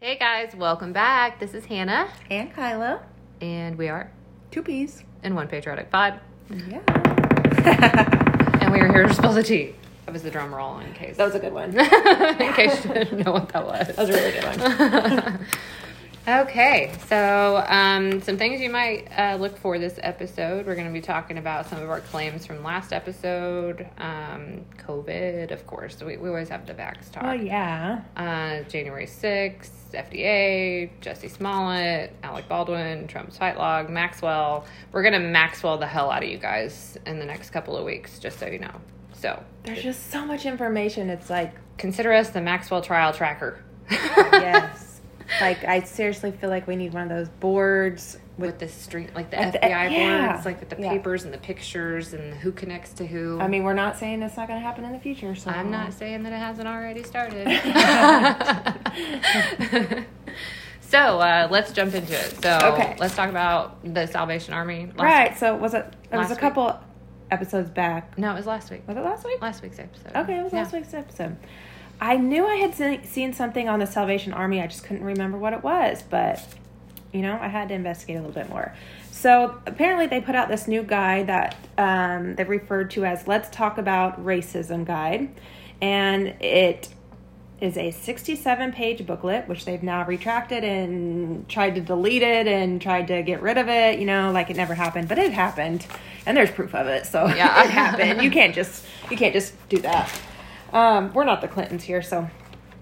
Hey guys, welcome back. This is Hannah, And Kyla. and we are Two peas. in One Patriotic Pod, Yeah. and we are here to spill the tea. That was the drum roll in case, that was a good one. In case you didn't know what that was. That was a really good one. Okay, so um, some things you might uh, look for this episode. We're going to be talking about some of our claims from last episode. Um, COVID, of course. We, we always have the vax talk. Oh, yeah. uh, January 6th, FDA, Jussie Smollett, Alec Baldwin, Trump's fight log, Maxwell. We're going to Maxwell the hell out of you guys in the next couple of weeks, just so you know. So There's just so much information. It's like, consider us the Maxwell trial tracker. yes. Like, I seriously feel like we need one of those boards with. with the street, like the With the- FBI yeah. boards, like with the Yeah. papers and the pictures and who connects to who. I mean, we're not saying it's not going to happen in the future. So I'm not saying that it hasn't already started. so uh, let's jump into it. So Okay. let's talk about the Salvation Army. Last Right. So, was it? It was a week. couple episodes back. No, it was last week. Was it last week? Last week's episode. Okay, it was Yeah. last week's episode. I knew I had seen something on the Salvation Army. I just couldn't remember what it was, but you know, I had to investigate a little bit more. So apparently, they put out this new guide that um, they referred to as "Let's Talk About Racism" guide, and it is a 67 page booklet which they've now retracted and tried to delete it and tried to get rid of it you know like it never happened but it happened and there's proof of it so Yeah. it happened you can't just you can't just do that um, we're not the clintons here so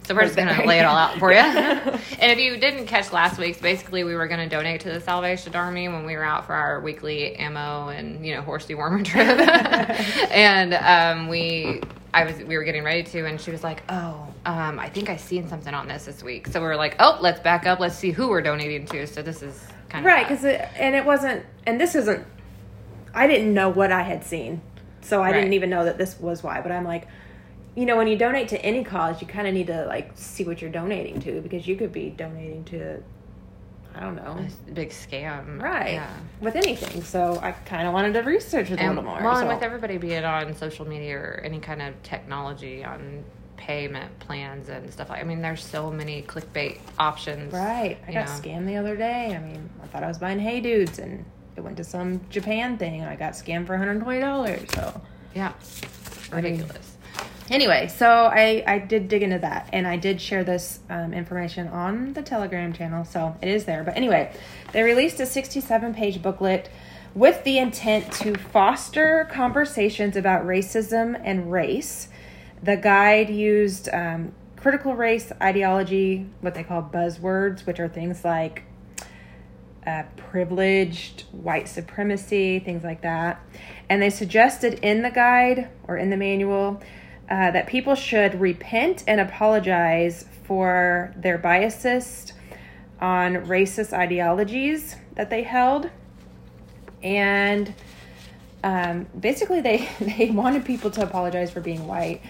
So we're just going to lay it all out for you. and if you didn't catch last week's, basically we were going to donate to the Salvation Army when we were out for our weekly ammo and you know horse dewormer trip. and um, we, I was, we were getting ready to, and she was like, "Oh, um, I think I seen something on this this week." So we were like, "Oh, let's back up. Let's see who we're donating to." So this is kind of right because it and it wasn't and this isn't i didn't know what i had seen so i didn't even know that this was why but i'm like you know when you donate to any cause you kind of need to like see what you're donating to because you could be donating to i don't know a big scam, right Yeah. with anything so i kind of wanted to research it a little more Well, and with everybody being on social media or any kind of technology on payment plans and stuff like, I mean, there's so many clickbait options. right i got know. scammed the other day i mean i thought i was buying hey dudes and it went to some japan thing and i got scammed for $120 so Yeah, I mean- ridiculous. Anyway, so I, I did dig into that and I did share this um, information on the Telegram channel, so it is there. But anyway, they released a 67 page booklet with the intent to foster conversations about racism and race. The guide used um, critical race ideology, what they call buzzwords, which are things like uh, privileged, white supremacy, things like that. And they suggested in the guide or in the manual uh, that people should repent and apologize for their biases on racist ideologies that they held. And um, basically, they, they wanted people to apologize for being white.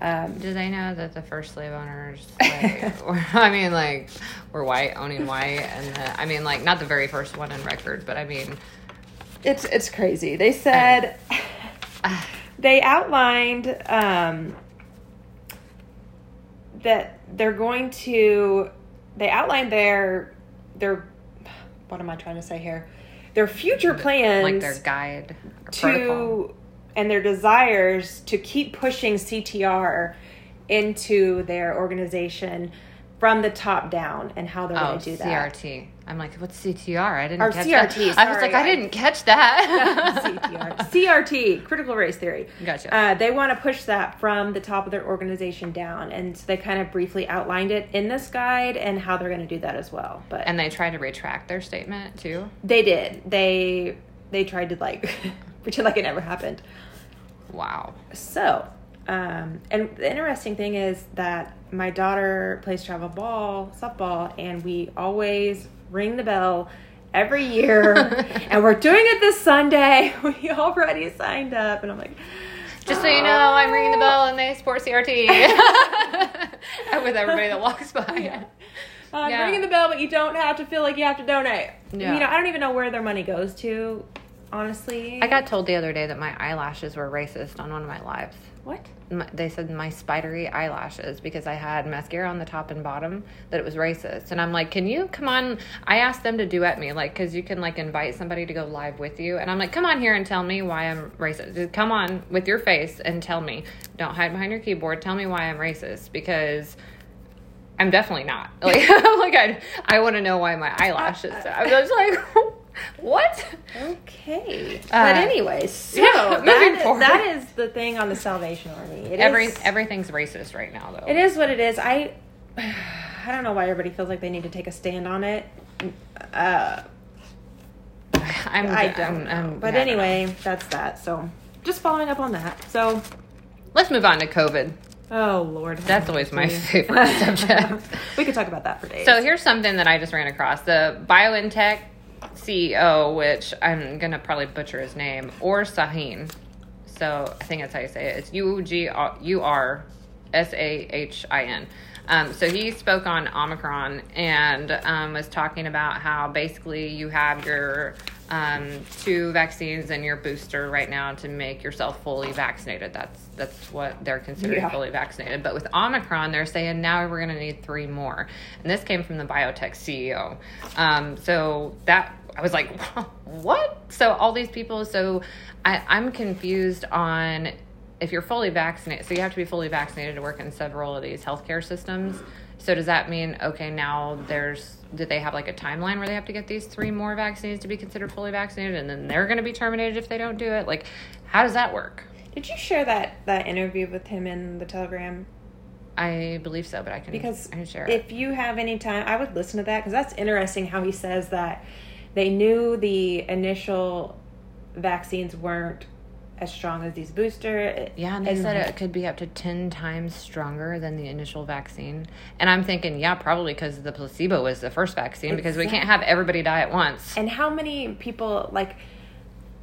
Um, Do they know that the first slave owners, like, were, I mean, like, were white, owning white, and the, I mean, like, not the very first one in record, but I mean, It's it's crazy. They said they outlined um, that they're going to. They outlined their their. What am I trying to say here? Their future plans like their guide or protocol. to and their desires to keep pushing CTR into their organization from the top down and how they're Oh, going to do that. CRT. I'm like, what's CTR? I didn't Or catch CRT, that. I was like, I I- didn't catch that. CTR. CRT, critical race theory. Gotcha. Uh, they want to push that from the top of their organization down, and so they kind of briefly outlined it in this guide and how they're going to do that as well. But and they tried to retract their statement too. they did. They they tried to like pretend like it never happened. Wow. So, um, and the interesting thing is that my daughter plays travel ball, softball, and we always ring the bell every year. and we're doing it this Sunday. We already signed up, and I'm like, Just so you know, I'm ringing the bell and they support CRT with everybody that walks by. I'm Yeah. ringing the bell, but you don't have to feel like you have to donate. Yeah. You know, I don't even know where their money goes to, honestly. I got told the other day that my eyelashes were racist on one of my lives. What? my, they said my spidery eyelashes because I had mascara on the top and bottom that it was racist. And I'm like, can you come on? I asked them to duet me, like, because you can like invite somebody to go live with you. And I'm like, come on here and tell me why I'm racist. Just come on with your face and tell me. Don't hide behind your keyboard. Tell me why I'm racist because. I'm definitely not. Like, like I, I want to know why my eyelashes. I was like, what? Okay. Uh, but anyways, so yeah, moving that, forward. that is the thing on the Salvation Army. It Every is- everything's racist right now, though. It is what it is. I I don't know why everybody feels like they need to take a stand on it. Uh, I'm, I don't I'm-. I'm- but yeah, I don't anyway, that's that. So just following up on that. So let's move on to COVID. oh lord, That's always my favorite subject. we could talk about that for days. So here's something that I just ran across: the BioNTech CEO, which I'm gonna probably butcher his name, Ugur Sahin. So I think that's how you say it. It's U G uh, U R S A H I N. Um, so he spoke on Omicron and um, was talking about how basically you have your um, two vaccines and your booster right now to make yourself fully vaccinated. That's that's what they're considering Yeah. fully vaccinated. But with Omicron, they're saying now we're going to need three more. And this came from the BioNTech CEO. Um, so that I was like, what? So all these people. So I, I'm confused on if you're fully vaccinated. So you have to be fully vaccinated to work in several of these healthcare systems. So does that mean okay now there's do they have like a timeline where they have to get these three more vaccines to be considered fully vaccinated and then they're going to be terminated if they don't do it? Like how does that work? Did you share that that interview with him in the Telegram? I believe so, but I can Because I can share it. if you have any time, I would listen to that because that's interesting. How he says that they knew the initial vaccines weren't as strong as these booster. Eh, yeah, and they said it could be up to 10 times stronger than the initial vaccine. And I'm thinking, yeah, probably because the placebo was the first vaccine because we can't have everybody die at once. And how many people like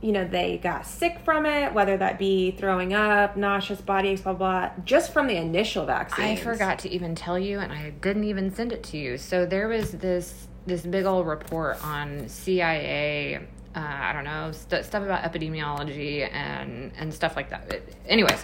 you know they got sick from it, whether that be throwing up, nauseous, body aches, blah blah, just from the initial vaccine. I forgot to even tell you, and I didn't even send it to you. So there was this this big old report on CIA. Uh, I don't know st- stuff about epidemiology and and stuff like that. It- anyways,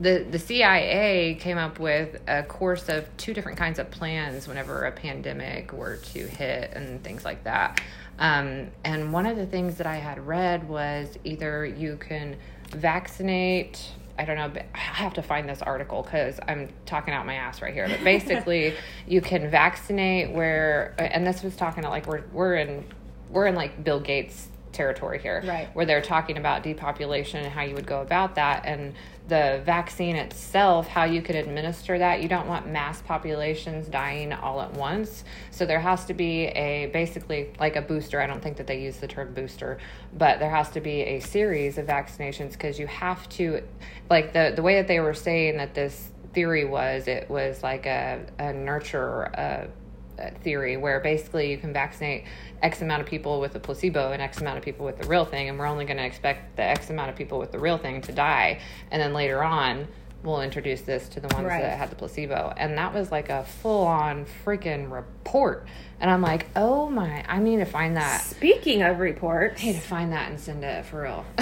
the the CIA came up with a course of two different kinds of plans whenever a pandemic were to hit and things like that. Um, and one of the things that I had read was either you can vaccinate. I don't know, I have to find this article because I'm talking out my ass right here. But basically, you can vaccinate where, and this was talking to like we're we're in we're in like Bill Gates territory here, Right. Where they're talking about depopulation and how you would go about that, and the vaccine itself, how you could administer that. You don't want mass populations dying all at once, so there has to be a basically like a booster. I don't think that they use the term booster, but there has to be a series of vaccinations because you have to, like the the way that they were saying that this theory was, it was like a a nurture. A, Uh, theory where basically you can vaccinate X amount of people with a placebo and X amount of people with the real thing, and we're only going to expect the X amount of people with the real thing to die, and then later on we'll introduce this to the ones Right. that had the placebo, and that was like a full on freaking report, and I'm like, oh my, I need to find that. Speaking of reports, I need to find that and send it for real.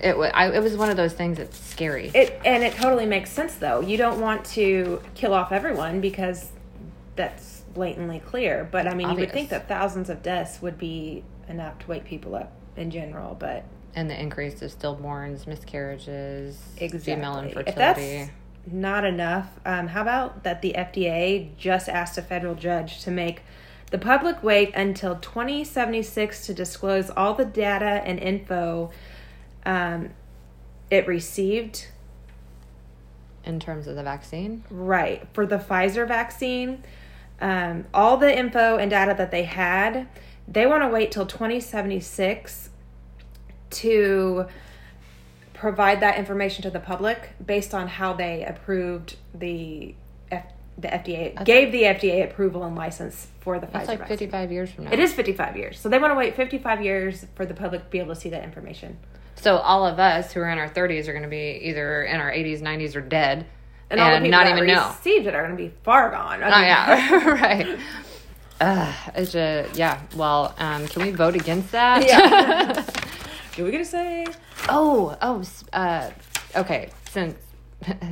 it was I, it was one of those things that's scary. it and it totally makes sense though. You don't want to kill off everyone because that's blatantly clear. But I mean, you would think that thousands of deaths would be enough to wake people up in general, but and the increase of stillborns, miscarriages, female Exactly. infertility. If that's not enough, um, how about that the FDA just asked a federal judge to make the public wait until 2076 to disclose all the data and info um, it received in terms of the vaccine. right for the Pfizer vaccine. Um, all the info and data that they had, they want to wait till 2076 to provide that information to the public based on how they approved the F- the FDA gave the FDA approval and license for the That's Pfizer like vaccine. 55 years from now. It is 55 years. So they want to wait 55 years for the public to be able to see that information. So all of us who are in our 30s are going to be either in our 80s, 90s, or dead, and, all the people not that even know. received it are going to be far gone. I Oh yeah, right. Uh, it's a yeah. Well, um, can we vote against that? Yeah. Are we to say? oh, oh. Uh, okay. Since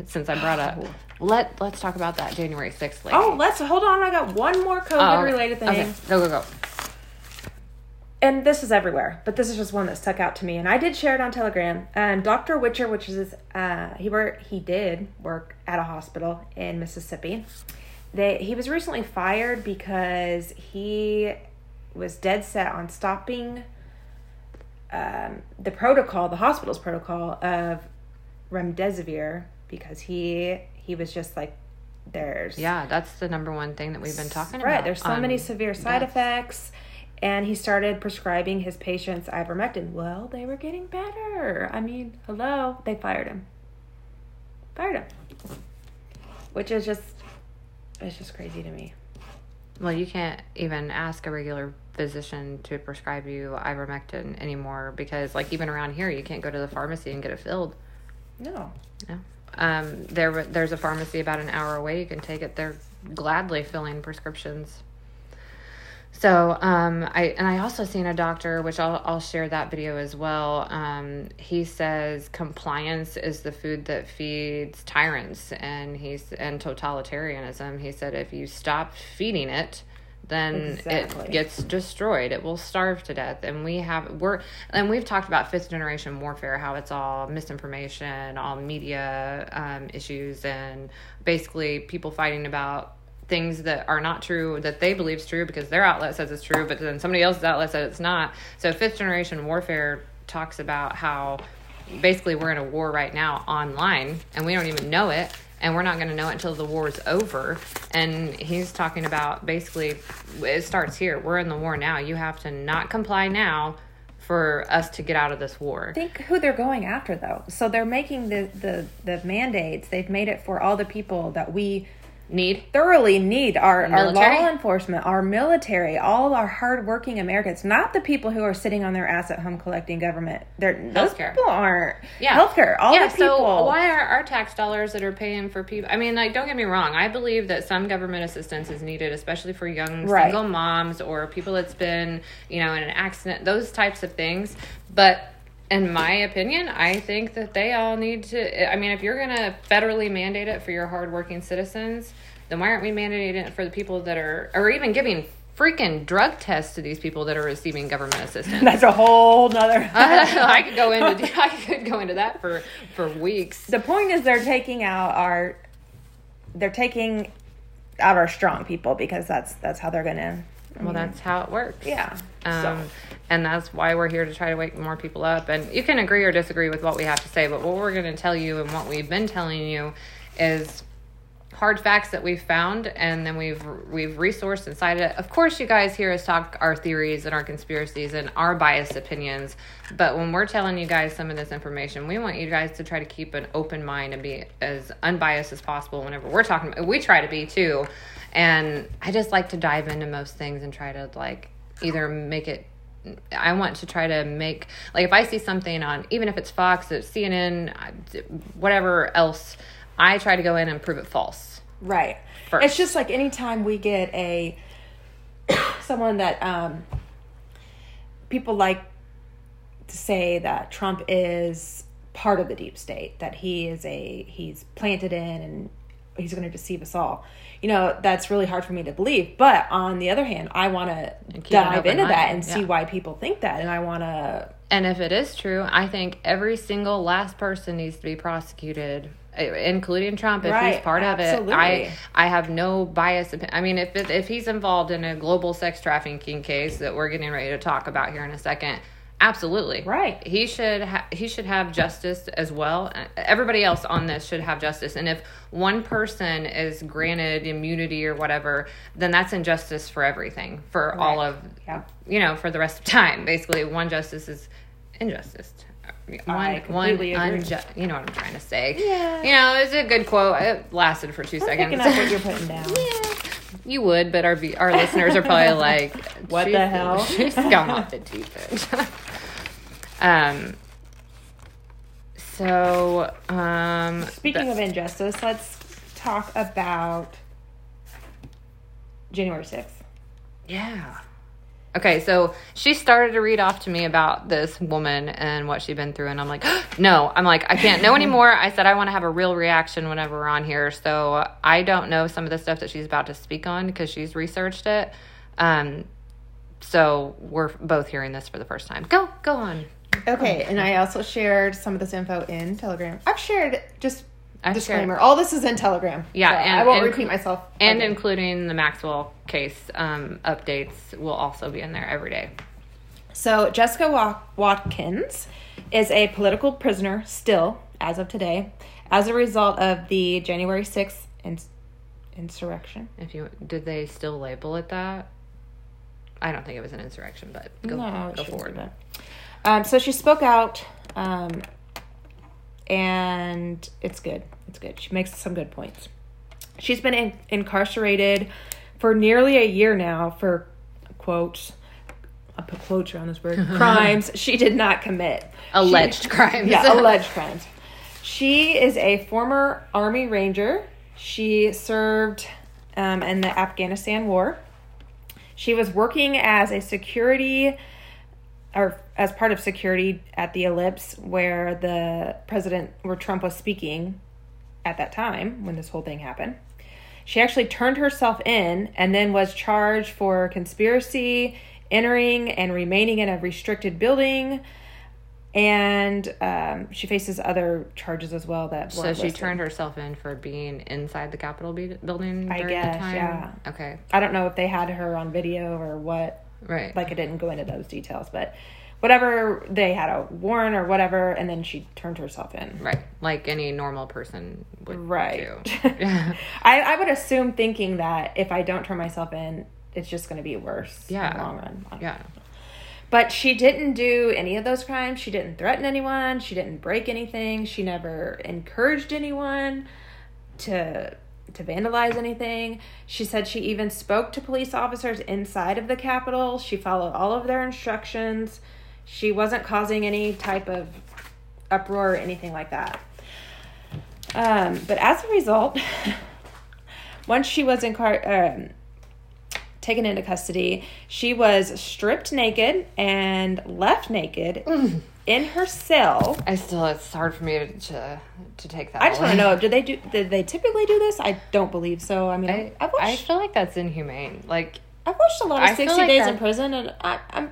since I brought up, let let's talk about that January sixth. Oh, let's hold on. I got one more COVID related thing. Okay, go go go. And this is everywhere, but this is just one that stuck out to me, and I did share it on Telegram. Um, Dr. Witcher, which is uh, he work he did work at a hospital in Mississippi. They he was recently fired because he was dead set on stopping um, the protocol, the hospital's protocol of remdesivir, because he he was just like there's Yeah, that's the number one thing that we've been talking about. Right. There's so many Um, severe side effects. And he started prescribing his patients ivermectin. Well, they were getting better. I mean, hello. They fired him. Fired him. Which is just, it's just crazy to me. Well, you can't even ask a regular physician to prescribe you ivermectin anymore because, like, even around here, you can't go to the pharmacy and get it filled. No. No. Um, there, there's a pharmacy about an hour away. You can take it. They're gladly filling prescriptions. So, um, I and I also seen a doctor, which I'll I'll share that video as well. Um, he says compliance is the food that feeds tyrants, and he's and totalitarianism. He said if you stop feeding it, then Exactly. it gets destroyed. It will starve to death. And we have we're and we've talked about fifth generation warfare, how it's all misinformation, all media um, issues, and basically people fighting about things that are not true that they believe is true because their outlet says it's true, but then somebody else's outlet says it's not. So fifth generation warfare talks about how basically we're in a war right now online and we don't even know it and we're not going to know it until the war is over. And he's talking about basically it starts here. We're in the war now. You have to not comply now for us to get out of this war. Think who they're going after, though. So they're making the, the, the mandates, they've made it for all the people that we need thoroughly need our, our law enforcement, our military, all our hardworking Americans, not the people who are sitting on their ass at home collecting government. They're, those Healthcare. people aren't. Yeah. Healthcare. All yeah, the people. So why are our tax dollars that are paying for people? I mean, like, don't get me wrong. I believe that some government assistance is needed, especially for young Right. single moms or people that's been, you know, in an accident. Those types of things. But in my opinion, I think that they all need to. I mean, if you're gonna federally mandate it for your hardworking citizens, then why aren't we mandating it for the people that are, or even giving freaking drug tests to these people that are receiving government assistance? That's a whole nother. I could go into I could go into that for for weeks. the point is, they're taking out our. They're taking out our strong people because that's that's how they're gonna. Well, that's how it works. Yeah. Um, so and that's why we're here to try to wake more people up. And you can agree or disagree with what we have to say, but what we're going to tell you and what we've been telling you is hard facts that we've found and then we've we've resourced and cited it. Of course you guys hear us talk our theories and our conspiracies and our biased opinions, but when we're telling you guys some of this information, we want you guys to try to keep an open mind and be as unbiased as possible whenever we're talking we try to be too. And I just like to dive into most things and try to like either make it I want to try to make like if I see something on even if it's Fox, it's CNN, whatever else, I try to go in and prove it false. Right. first. It's just like anytime we get a someone that um people like to say that Trump is part of the deep state, that he is a he's planted in and he's going to deceive us all. You know, that's really hard for me to believe. But on the other hand, I want to dive into that and see why people think that and I want to And if it is true, I think every single last person needs to be prosecuted, eh, including Trump if Right, he's part of it. I I have no bias. I mean, if it, if he's involved in a global sex trafficking case that we're getting ready to talk about here in a second, absolutely Right. He should ha- he should have justice as well. Everybody else on this should have justice. And if one person is granted immunity or whatever, then that's injustice for everything for all of Yeah. you know, for the rest of time. Basically, one justice is injustice. One, one unjust. You know what I'm trying to say. Yeah. You know, it's a good quote. It lasted for 2 I'm seconds. picking up what you're putting down. yeah. You would, but our our listeners are probably like, What the hell?" She's gone off the deep end. um. So, um. Speaking of injustice, let's talk about January 6th. yeah, Okay, so she started to read off to me about this woman and what she'd been through, and I'm like, no, I'm like, I can't know anymore. I said I want to have a real reaction whenever we're on here, so I don't know some of the stuff that she's about to speak on because she's researched it. Um, so we're both hearing this for the first time. Go, go on. Okay, and I also shared some of this info in Telegram. I've shared just I shared- disclaimer. All this is in Telegram. Yeah, so and- I won't and- repeat myself. and again. including the Maxwell case um, updates will also be in there every day. So Jessica Wa- Watkins is a political prisoner still, as of today, as a result of the January sixth ins- insurrection. If you did, they still label it that. I don't think it was an insurrection, but go, No, go forward. Um, so she spoke out, um, and it's good. It's good. She makes some good points. She's been in- incarcerated for nearly a year now for quotes. I put quotes around this word. Crimes she did not commit. Alleged She- crimes. Yeah, alleged crimes. She is a former Army Ranger. She served um, in the Afghanistan War. She was working as a security or as part of security at the ellipse where the president where Trump was speaking at that time when this whole thing happened. She actually turned herself in and then was charged for conspiracy, entering and remaining in a restricted building, and um, she faces other charges as well. That So she listed. turned herself in for being inside the Capitol building I guess, the time. yeah. Okay. I don't know if they had her on video or what. Right. Like, I didn't go into those details, but whatever they had a warrant or whatever, and then she turned herself in. right. Like any normal person would Right. do. Yeah. I, I would assume thinking that if I don't turn myself in, it's just going to be worse yeah. in the long run. yeah. But she didn't do any of those crimes. She didn't threaten anyone. She didn't break anything. She never encouraged anyone to to vandalize anything. She said she even spoke to police officers inside of the Capitol. She followed all of their instructions. She wasn't causing any type of uproar or anything like that. Um, but as a result, once she was in car, um, taken into custody, she was stripped naked and left naked in her cell. I still, it's hard for me to to, to take that. I just want to know: did they do? Did they typically do this? I don't believe so. I mean, I, I, watched, I feel like that's inhumane. Like, I've watched a lot of I sixty like days that- in prison, and I, I'm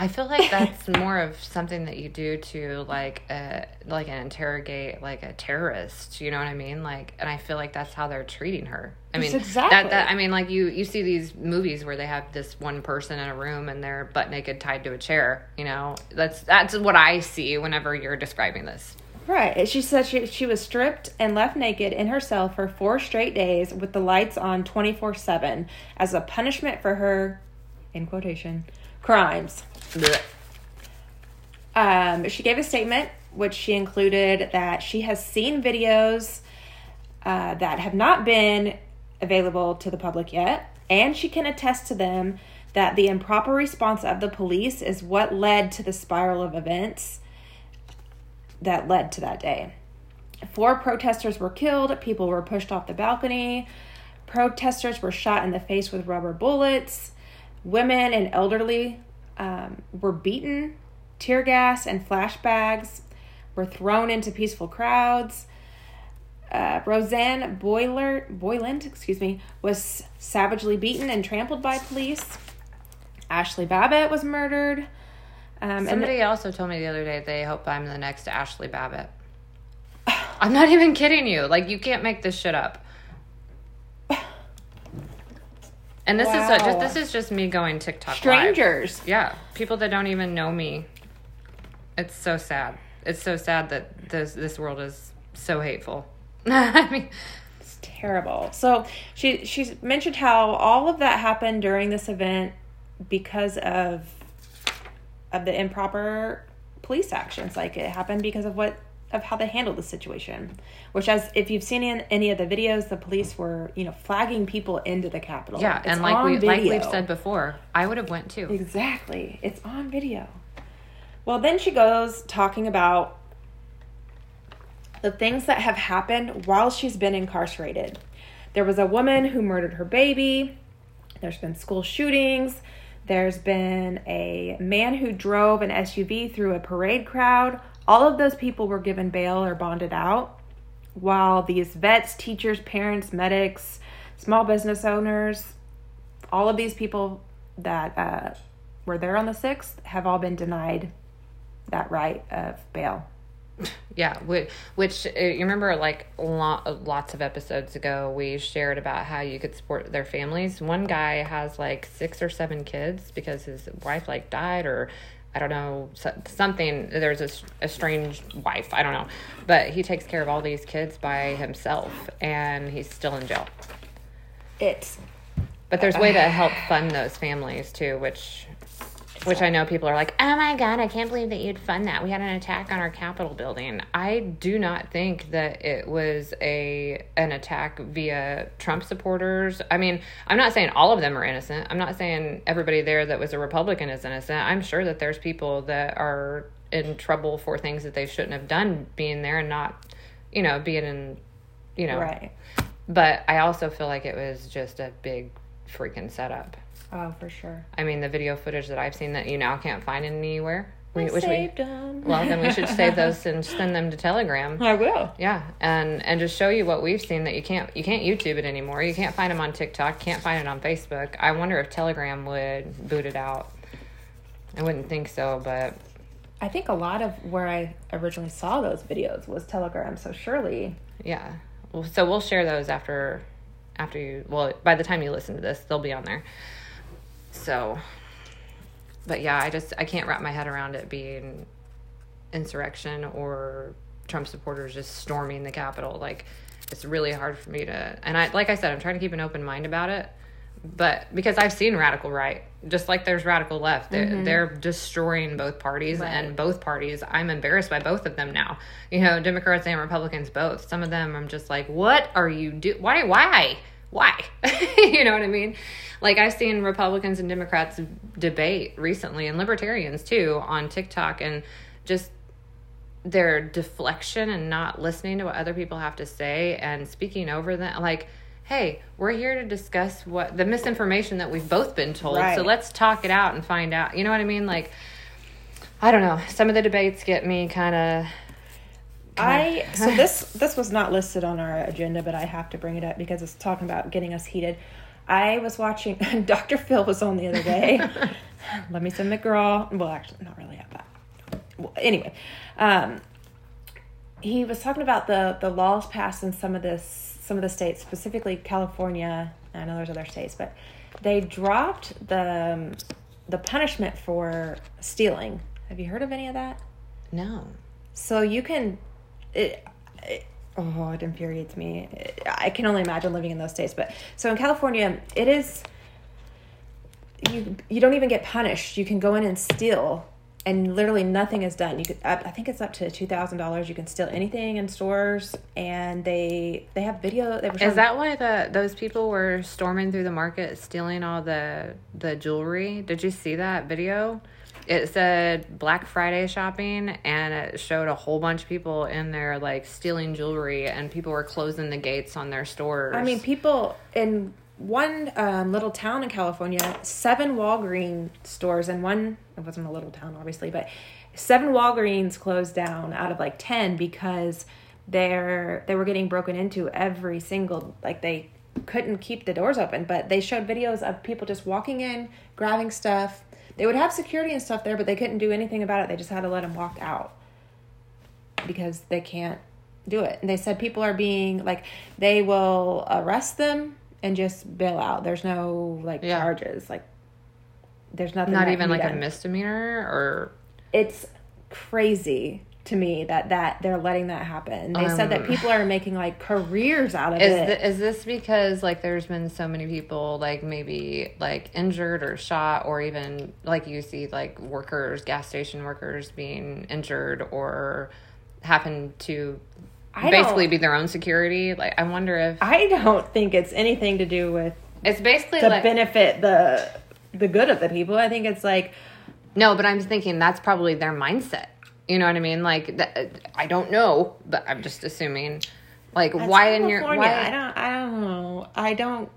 I feel like that's more of something that you do to like uh like an interrogate like a terrorist. You know what I mean? Like, and I feel like that's how they're treating her. I mean, exactly. that that I mean, like you you see these movies where they have this one person in a room and they're butt naked tied to a chair. You know, that's that's what I see whenever you're describing this. right. She said she she was stripped and left naked in her cell for four straight days with the lights on twenty four seven as a punishment for her, in quotation, crimes. Um, she gave a statement which she included that she has seen videos uh, that have not been available to the public yet, and she can attest to them that the improper response of the police is what led to the spiral of events that led to that day. Four protesters were killed, people were pushed off the balcony, protesters were shot in the face with rubber bullets, women and elderly um, were beaten, tear gas and flashbangs were thrown into peaceful crowds. Uh, Rosanne Boiler, Boyland, excuse me, was savagely beaten and trampled by police. Ashley Babbitt was murdered. Um, Somebody also told me the other day they hope I'm the next Ashley Babbitt. I'm not even kidding you. Like you can't make this shit up. And this is a, just this is just me going TikTok live. strangers. Yeah, people that don't even know me. It's so sad. It's so sad that this this world is so hateful. I mean, It's terrible. So she she mentioned how all of that happened during this event because of of the improper police actions. Like it happened because of what of how they handled the situation. Which, as if you've seen in any of the videos, the police were you know flagging people into the Capitol. yeah, It's and like we like we've said before, I would have went too. Exactly. It's on video. Well, then she goes talking about the things that have happened while she's been incarcerated. There was a woman who murdered her baby. There's been school shootings. There's been a man who drove an SUV through a parade crowd. All of those people were given bail or bonded out, while these vets, teachers, parents, medics, small business owners, all of these people that uh, were there on the 6th have all been denied that right of bail. Yeah, which, which uh, you remember, like lo- lots of episodes ago, we shared about how you could support their families. One guy has like six or seven kids because his wife like died, or I don't know something. There's a, strange wife, I don't know, but he takes care of all these kids by himself, and he's still in jail. It's But there's way to help fund those families too, which which I know people are like, "Oh my god, I can't believe that you'd fund that. We had an attack on our Capitol building." I do not think that it was a an attack via Trump supporters. I mean, I'm not saying all of them are innocent. I'm not saying everybody there that was a Republican is innocent. I'm sure that there's people that are in trouble for things that they shouldn't have done being there and not, you know, being in, you know. right. But I also feel like it was just a big freaking setup. Oh, for sure. I mean, the video footage that I've seen that you now can't find anywhere. We, I which we, saved them. well, then we should save those and send them to Telegram. I will. Yeah, and and just show you what we've seen that you can't you can't YouTube it anymore. You can't find them on TikTok. Can't find it on Facebook. I wonder if Telegram would boot it out. I wouldn't think so, but I think a lot of where I originally saw those videos was Telegram, so surely. yeah. Well, so we'll share those after after you. Well, by the time you listen to this, they'll be on there. So, but yeah, I just I can't wrap my head around it being insurrection or Trump supporters just storming the Capitol. Like, it's really hard for me to. And I, like I said, I'm trying to keep an open mind about it. But because I've seen radical right, just like there's radical left, they're, mm-hmm. they're destroying both parties, Right. and both parties. I'm embarrassed by both of them now. You know, Democrats and Republicans both. Some of them I'm just like, what are you do? Why? Why? Why? you know what I mean? Like I've seen Republicans and Democrats debate recently, and libertarians too, on TikTok, and just their deflection and not listening to what other people have to say and speaking over them. Like hey we're here to discuss what the misinformation that we've both been told so let's talk it out and find out. You know what i mean? Like i don't know. Some of the debates get me kind of I so this this was not listed on our agenda, but I have to bring it up because it's talking about getting us heated. I was watching Dr. Phil was on the other day. Let me send McGraw. Well, actually, not really at that. Well, anyway, um, he was talking about the the laws passed in some of this some of the states, specifically California. I know there's other states, but they dropped the um, the punishment for stealing. Have you heard of any of that? no So you can, it, it, oh, it infuriates me. I can only imagine living in those states. But so in California, it is you you don't even get punished. You can go in and steal, and literally nothing is done. You could, I think it's up to two thousand dollars. You can steal anything in stores, and they they have video. They were is that why the those people were storming through the market stealing all the the jewelry did you see that video it said black friday shopping and it showed a whole bunch of people in there like stealing jewelry and people were closing the gates on their stores I mean, people in one um, little town in California, seven Walgreens stores, and one, it wasn't a little town, obviously, but seven Walgreens closed down out of like 10 because they're, they were getting broken into every single, like they couldn't keep the doors open, but they showed videos of people just walking in, grabbing stuff. They would have security and stuff there, but they couldn't do anything about it. They just had to let him walk out because they can't do it. And they said people are being like they will arrest them and just bail out. There's no like Yeah. charges. Like there's nothing. not even like a misdemeanor or It's crazy to me that that they're letting that happen. They said that Um, people are making like careers out of is it. th- is this because like there's been so many people like maybe like injured or shot or even like you see like workers gas station workers being injured or happen to I basically be their own security like I wonder if I don't think it's anything to do with it's basically to like benefit the the good of the people. I think it's like no but I'm thinking that's probably their mindset you know what I mean like that, I don't know but I'm just assuming like that's why in your why I don't I don't know. I don't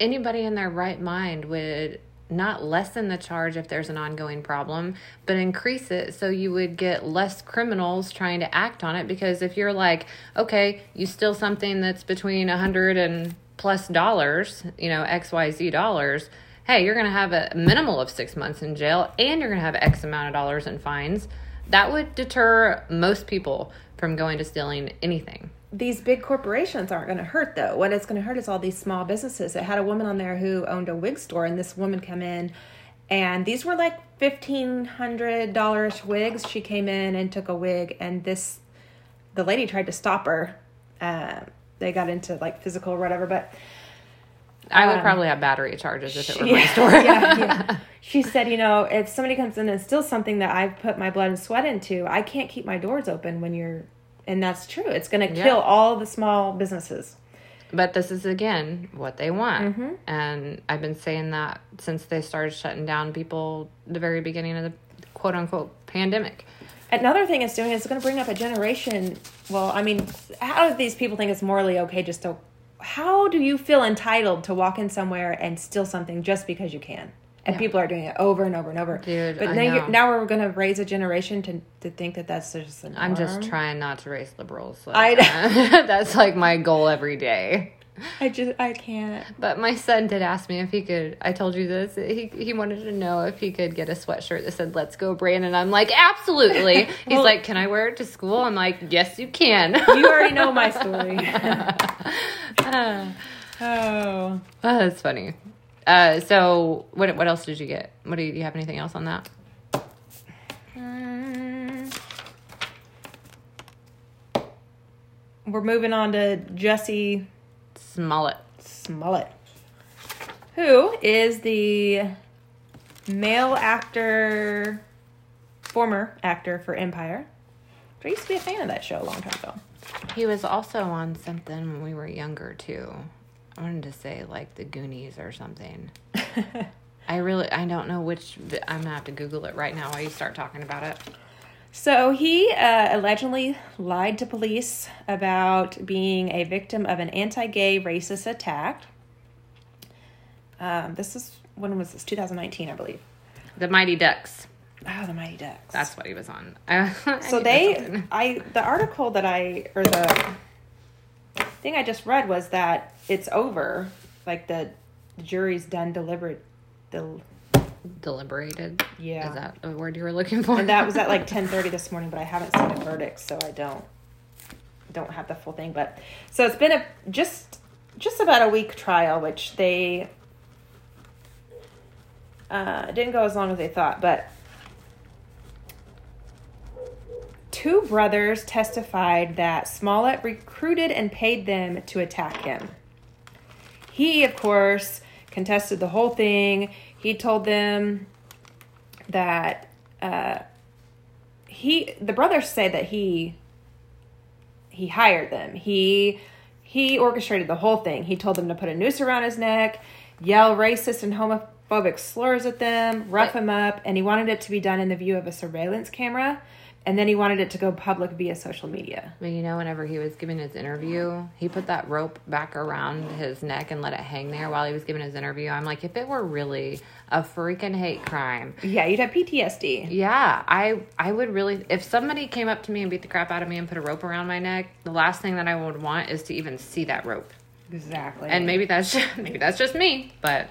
anybody in their right mind would not lessen the charge if there's an ongoing problem, but increase it so you would get less criminals trying to act on it. Because if you're like, okay, you steal something that's between a hundred and plus dollars, you know, XYZ dollars, hey, you're going to have a minimal of six months in jail and you're going to have X amount of dollars in fines. That would deter most people from going to stealing anything. These big corporations aren't going to hurt though. What it's going to hurt is all these small businesses. It had a woman on there who owned a wig store, and this woman came in, and these were like fifteen hundred dollars wigs. She came in and took a wig, and this the lady tried to stop her. Uh, they got into like physical or whatever, but I would Um, probably have battery charges if it were yeah, my store. yeah, yeah. She said, you know, if somebody comes in and steals something that I've put my blood and sweat into, I can't keep my doors open when you're, and that's true. It's going to Yeah. kill all the small businesses. But this is again what they want. Mm-hmm. And I've been saying that since they started shutting down people the very beginning of the quote unquote pandemic. Another thing it's doing is it's going to bring up a generation. Well, I mean, how do these people think it's morally okay just to? How do you feel entitled to walk in somewhere and steal something just because you can? And Yeah. people are doing it over and over and over. Dude, but now, now we're going to raise a generation to to think that that's just. I'm just trying not to raise liberals. Like, I that's like my goal every day. I just I can't. But my son did ask me if he could. I told you this. He he wanted to know if he could get a sweatshirt that said "Let's go, Brandon." I'm like, absolutely. He's Well- like, can I wear it to school? I'm like, yes, you can. You already know my story. oh, oh. that's funny. Uh, so what what else did you get? What do you, do you have anything else on that? We're moving on to Jussie Smollett. Smollett, who is the male actor, former actor for Empire. I used to be a fan of that show a long time ago. He was also on something when we were younger too. I wanted to say like the Goonies or something. I really I don't know which. I'm gonna have to Google it right now while you start talking about it. So he uh, allegedly lied to police about being a victim of an anti-gay racist attack. Um, this is when was this? 2019, I believe. The Mighty Ducks. Oh, the Mighty Ducks. That's what he was on. So they. I the article that I or the thing I just read was that it's over. Like the, the jury's done deliberate. The deliberated. Yeah. Is that the word you were looking for? and that was at like 10:30 this morning, but I haven't seen the verdict, so I don't don't have the full thing. But so it's been a just just about a week trial, which they uh, didn't go as long as they thought, but two brothers testified that Smollett recruited and paid them to attack him. He, of course, contested the whole thing. He told them that uh, he, the brothers say that he, he hired them. He, he orchestrated the whole thing. He told them to put a noose around his neck, yell racist and homophobic slurs at them, rough him up, and he wanted it to be done in the view of a surveillance camera. And then he wanted it to go public via social media. But you know, whenever he was giving his interview, he put that rope back around his neck and let it hang there while he was giving his interview. I'm like, if it were really a freaking hate crime, Yeah, you'd have PTSD. yeah, I I would really. If somebody came up to me and beat the crap out of me and put a rope around my neck, the last thing that I would want is to even see that rope. Exactly. And maybe that's maybe that's just me, but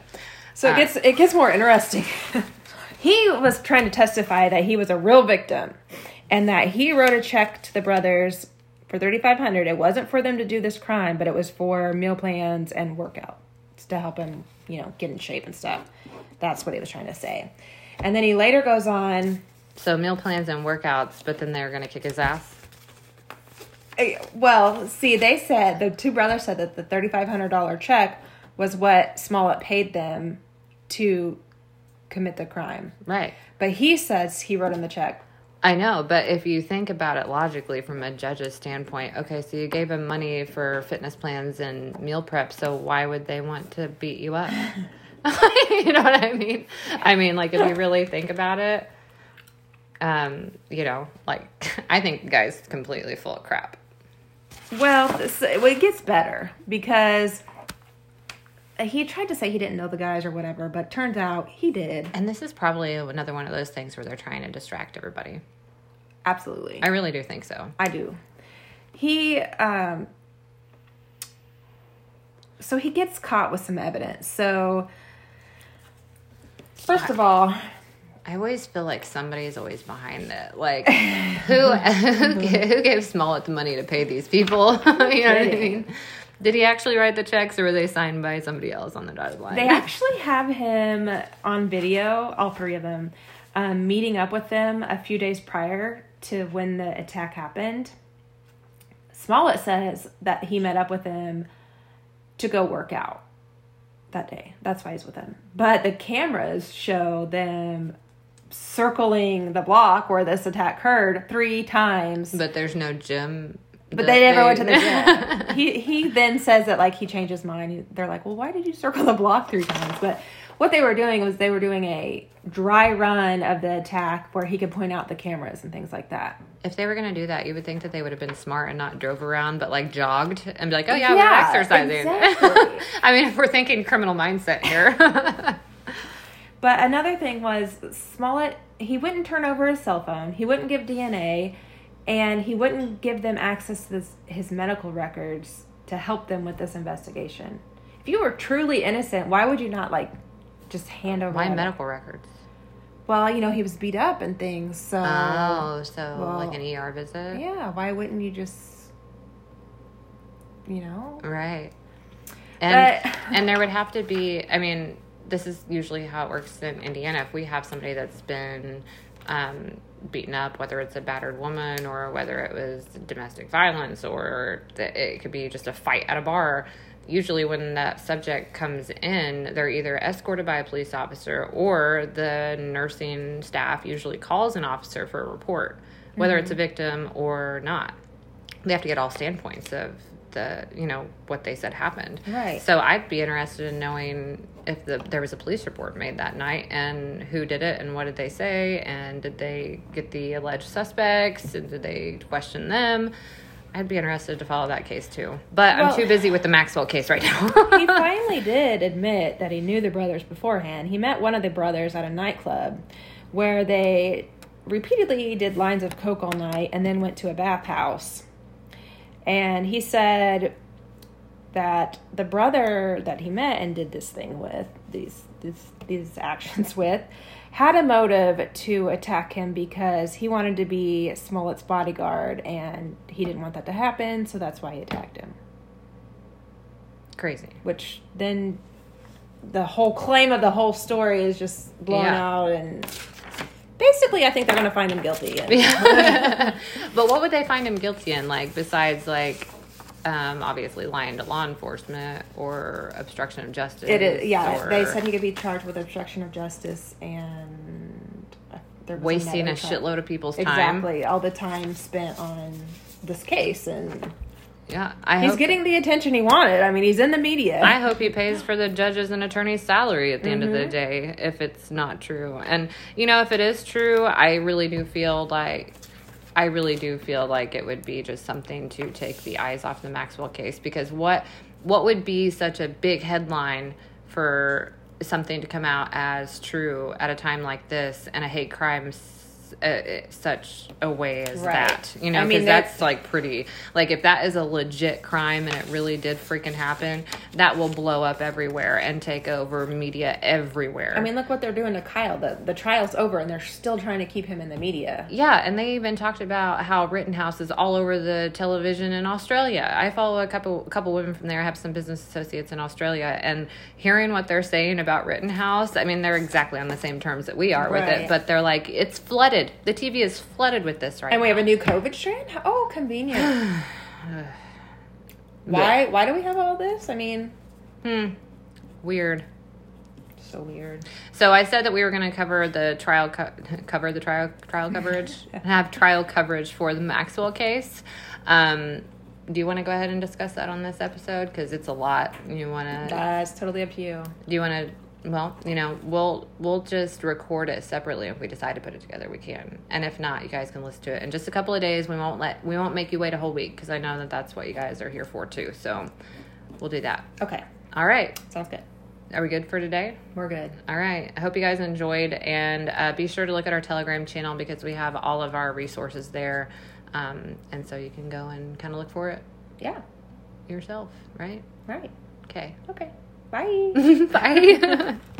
So Uh, it gets it gets more interesting. he was trying to testify that he was a real victim and that he wrote a check to the brothers for 3500 it wasn't for them to do this crime but it was for meal plans and workouts to help him you know get in shape and stuff that's what he was trying to say and then he later goes on so meal plans and workouts, but then they're gonna kick his ass. eh, well see they said the two brothers said that the $3500 check was what smollett paid them to commit the crime Right. But he says he wrote him the check. I know, but if you think about it logically from a judge's standpoint, okay, so you gave him money for fitness plans and meal prep, so why would they want to beat you up? you know what I mean? I mean, like if you really think about it, um, you know, like I think the guy's completely full of crap. Well, this, well, it gets better because he tried to say he didn't know the guys or whatever, but turns out he did. And this is probably another one of those things where they're trying to distract everybody. Absolutely. I really do think so. I do. He um so he gets caught with some evidence. So first of all, I always feel like somebody's always behind it. Like who who who gave Smollett the money to pay these people? you know what I mean? Did he actually write the checks, or were they signed by somebody else on the dotted line? they actually have him on video, all three of them, um, meeting up with them a few days prior to when the attack happened. Smollett says that he met up with him to go work out that day. That's why he's with them. But the cameras show them circling the block where this attack occurred three times. but there's no gym. But they never went to the gym. he he then says that like he changed his mind. They're like, well, why did you circle the block three times? But what they were doing was they were doing a dry run of the attack where he could point out the cameras and things like that. if they were gonna do that, you would think that they would have been smart and not drove around, but like jogged and be like, "Oh yeah, Yeah, we're exercising." exactly. I mean, if we're thinking criminal mindset here, But another thing was Smollett. He wouldn't turn over his cell phone. He wouldn't give DNA, and he wouldn't give them access to this, his medical records to help them with this investigation. If you were truly innocent, why would you not like just hand over? why all medical records? Well, you know he was beat up and things. So Oh, so well, like an ER visit, yeah, why wouldn't you just, you know? right? And But- and there would have to be. I mean, this is usually how it works in Indiana. If we have somebody that's been um, beaten up, whether it's a battered woman or whether it was domestic violence or it could be just a fight at a bar. Usually, when that subject comes in, they're either escorted by a police officer or the nursing staff usually calls an officer for a report, whether it's a victim or not they have to get all standpoints of the you know what they said happened Right. so i'd be interested in knowing if the, there was a police report made that night and who did it and what did they say and did they get the alleged suspects and did they question them i'd be interested to follow that case too but Well- i'm too busy with the maxwell case right now he finally did admit that he knew the brothers beforehand. He met one of the brothers at a nightclub where they repeatedly did lines of coke all night and then went to a bathhouse. And he said that the brother that he met and did this thing with, these these these actions with, had a motive to attack him because he wanted to be Smollett's bodyguard and he didn't want that to happen, so that's why he attacked him crazy which then the whole claim of the whole story is just blown Yeah. out and basically i think they're going to find him guilty but what would they find him guilty in? Like besides like um, obviously lying to law enforcement or obstruction of justice it is yeah or they said he could be charged with obstruction of justice and uh, wasting a shitload of people's time. Exactly all the time spent on this case and yeah i he's getting the attention he wanted i mean he's in the media I hope he pays for the judges and attorney's salary at the end of Mm-hmm. the day if it's not true. And you know, if it is true, I really do feel like I really do feel like it would be just something to take the eyes off the Maxwell case because what what would be such a big headline for something to come out as true at a time like this and a hate crime uh, such a way as Right. that you know I because mean, that's like pretty like if that is a legit crime and it really did freaking happen that will blow up everywhere and take over media everywhere i mean look what they're doing to kyle the, the trial's over and they're still trying to keep him in the media yeah and they even talked about how rittenhouse is all over the television in australia i follow a couple couple women from there I have some business associates in australia and hearing what they're saying about rittenhouse i mean they're exactly on the same terms that we are with Right. it but they're like it's flooded the tv is flooded with this right And we now. have a new COVID strain. Oh, convenient. why? Why do we have all this? I mean, hmm. weird so weird. So I said that we were going to cover the trial co- cover the trial trial coverage and have trial coverage for the Maxwell case. Um, do you want to go ahead and discuss that on this episode because it's a lot? You want to? That's totally up to you. Do you want to? well, you know, we'll we'll just record it separately if we decide to put it together. We can, and if not, you guys can listen to it in just a couple of days. We won't let we won't make you wait a whole week because I know that that's what you guys are here for too. So we'll do that. Okay. All right. Sounds good. Are we good for today? We're good. All right. I hope you guys enjoyed, and uh, be sure to look at our Telegram channel because we have all of our resources there, um, and so you can go and kind of look for it. Yeah. Yourself, right? Right. Okay. Okay. Bye. Bye.